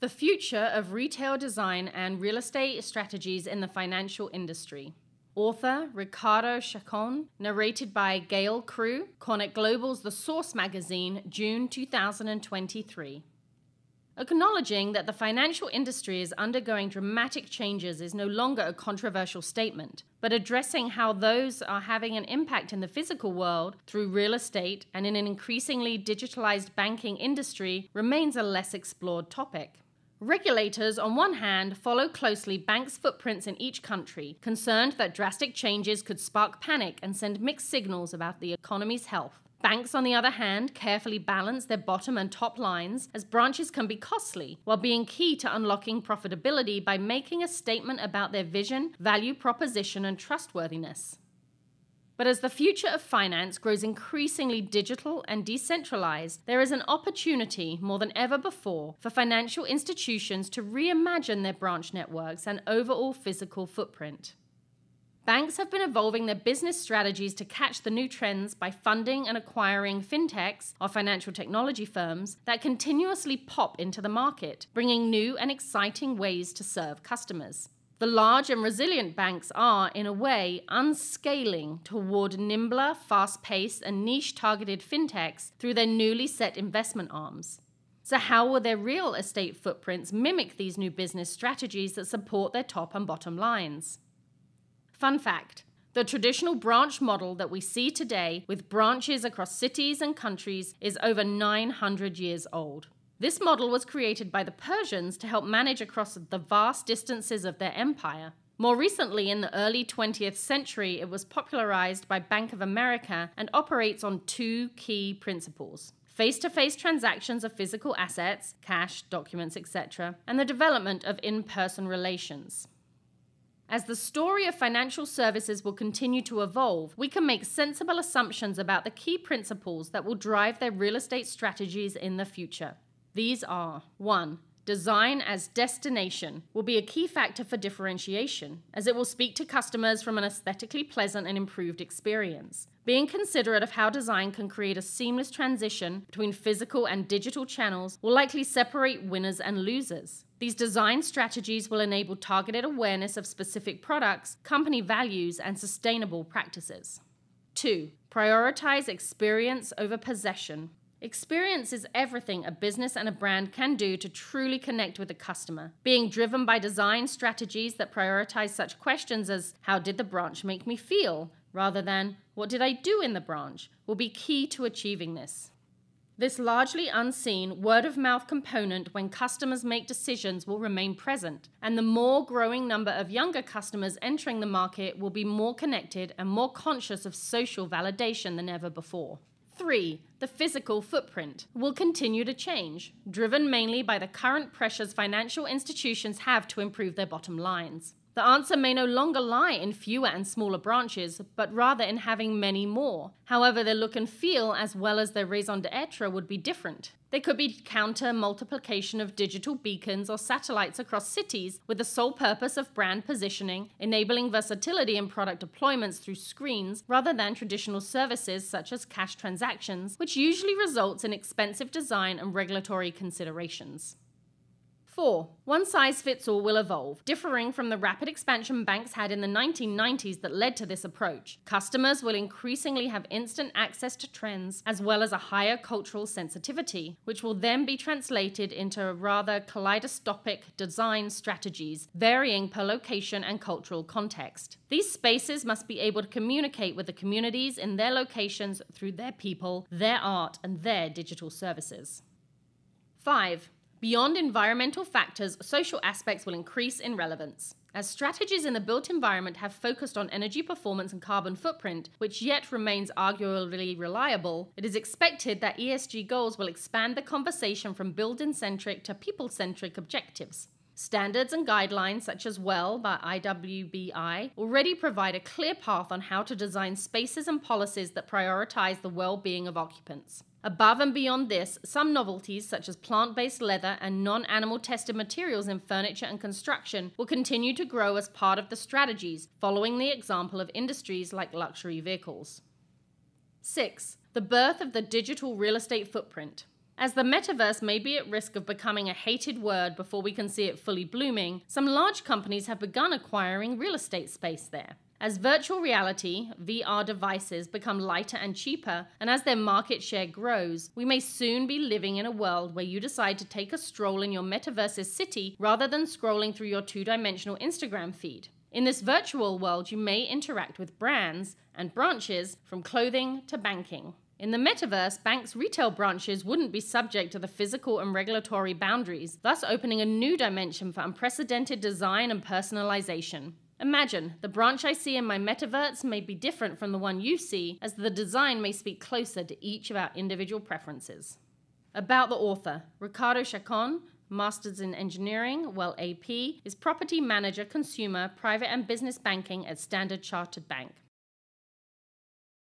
The Future of Retail Design and Real Estate Strategies in the Financial Industry. Author Ricardo Chacon, narrated by Gail Crew, CoreNet Global's The Source magazine, June 2023. Acknowledging that the financial industry is undergoing dramatic changes is no longer a controversial statement, but addressing how those are having an impact in the physical world through real estate and in an increasingly digitalized banking industry remains a less explored topic. Regulators, on one hand, follow closely banks' footprints in each country, concerned that drastic changes could spark panic and send mixed signals about the economy's health. Banks, on the other hand, carefully balance their bottom and top lines as branches can be costly, while being key to unlocking profitability by making a statement about their vision, value proposition, and trustworthiness. But as the future of finance grows increasingly digital and decentralized, there is an opportunity more than ever before for financial institutions to reimagine their branch networks and overall physical footprint. Banks have been evolving their business strategies to catch the new trends by funding and acquiring fintechs or financial technology firms that continuously pop into the market, bringing new and exciting ways to serve customers. The large and resilient banks are, in a way, unscaling toward nimbler, fast paced, and niche targeted fintechs through their newly set investment arms. So, how will their real estate footprints mimic these new business strategies that support their top and bottom lines? Fun fact the traditional branch model that we see today, with branches across cities and countries, is over 900 years old. This model was created by the Persians to help manage across the vast distances of their empire. More recently, in the early 20th century, it was popularized by Bank of America and operates on two key principles face to face transactions of physical assets, cash, documents, etc., and the development of in person relations. As the story of financial services will continue to evolve, we can make sensible assumptions about the key principles that will drive their real estate strategies in the future. These are 1. Design as destination will be a key factor for differentiation, as it will speak to customers from an aesthetically pleasant and improved experience. Being considerate of how design can create a seamless transition between physical and digital channels will likely separate winners and losers. These design strategies will enable targeted awareness of specific products, company values, and sustainable practices. 2. Prioritize experience over possession. Experience is everything a business and a brand can do to truly connect with the customer, being driven by design strategies that prioritize such questions as how did the branch make me feel, rather than what did I do in the branch, will be key to achieving this. This largely unseen word of mouth component when customers make decisions will remain present, and the more growing number of younger customers entering the market will be more connected and more conscious of social validation than ever before. Three, the physical footprint will continue to change, driven mainly by the current pressures financial institutions have to improve their bottom lines. The answer may no longer lie in fewer and smaller branches, but rather in having many more. However, their look and feel, as well as their raison d'etre, would be different. They could be counter multiplication of digital beacons or satellites across cities with the sole purpose of brand positioning, enabling versatility in product deployments through screens rather than traditional services such as cash transactions, which usually results in expensive design and regulatory considerations. 4. One size fits all will evolve, differing from the rapid expansion banks had in the 1990s that led to this approach. Customers will increasingly have instant access to trends, as well as a higher cultural sensitivity, which will then be translated into rather kaleidoscopic design strategies, varying per location and cultural context. These spaces must be able to communicate with the communities in their locations through their people, their art, and their digital services. 5. Beyond environmental factors, social aspects will increase in relevance. As strategies in the built environment have focused on energy performance and carbon footprint, which yet remains arguably reliable, it is expected that ESG goals will expand the conversation from building centric to people centric objectives. Standards and guidelines, such as WELL by IWBI, already provide a clear path on how to design spaces and policies that prioritize the well being of occupants. Above and beyond this, some novelties such as plant based leather and non animal tested materials in furniture and construction will continue to grow as part of the strategies, following the example of industries like luxury vehicles. 6. The birth of the digital real estate footprint. As the metaverse may be at risk of becoming a hated word before we can see it fully blooming, some large companies have begun acquiring real estate space there. As virtual reality, VR devices become lighter and cheaper, and as their market share grows, we may soon be living in a world where you decide to take a stroll in your metaverse's city rather than scrolling through your two dimensional Instagram feed. In this virtual world, you may interact with brands and branches from clothing to banking. In the metaverse, banks' retail branches wouldn't be subject to the physical and regulatory boundaries, thus opening a new dimension for unprecedented design and personalization. Imagine, the branch I see in my metaverse may be different from the one you see, as the design may speak closer to each of our individual preferences. About the author Ricardo Chacon, Masters in Engineering, well AP, is Property Manager Consumer, Private and Business Banking at Standard Chartered Bank.